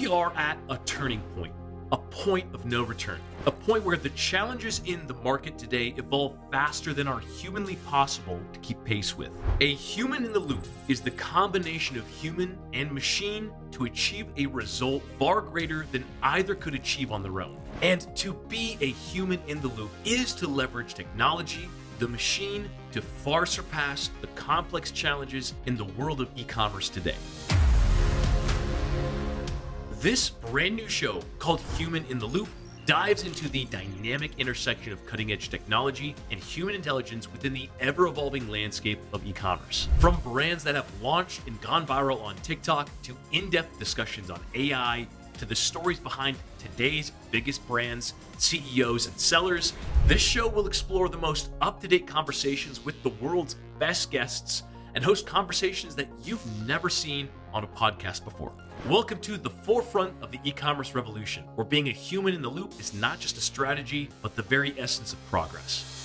We are at a turning point, a point of no return, a point where the challenges in the market today evolve faster than are humanly possible to keep pace with. A human in the loop is the combination of human and machine to achieve a result far greater than either could achieve on their own. And to be a human in the loop is to leverage technology, the machine, to far surpass the complex challenges in the world of e commerce today. This brand new show called Human in the Loop dives into the dynamic intersection of cutting edge technology and human intelligence within the ever evolving landscape of e commerce. From brands that have launched and gone viral on TikTok to in depth discussions on AI to the stories behind today's biggest brands, CEOs, and sellers, this show will explore the most up to date conversations with the world's best guests and host conversations that you've never seen on a podcast before. Welcome to the forefront of the e commerce revolution, where being a human in the loop is not just a strategy, but the very essence of progress.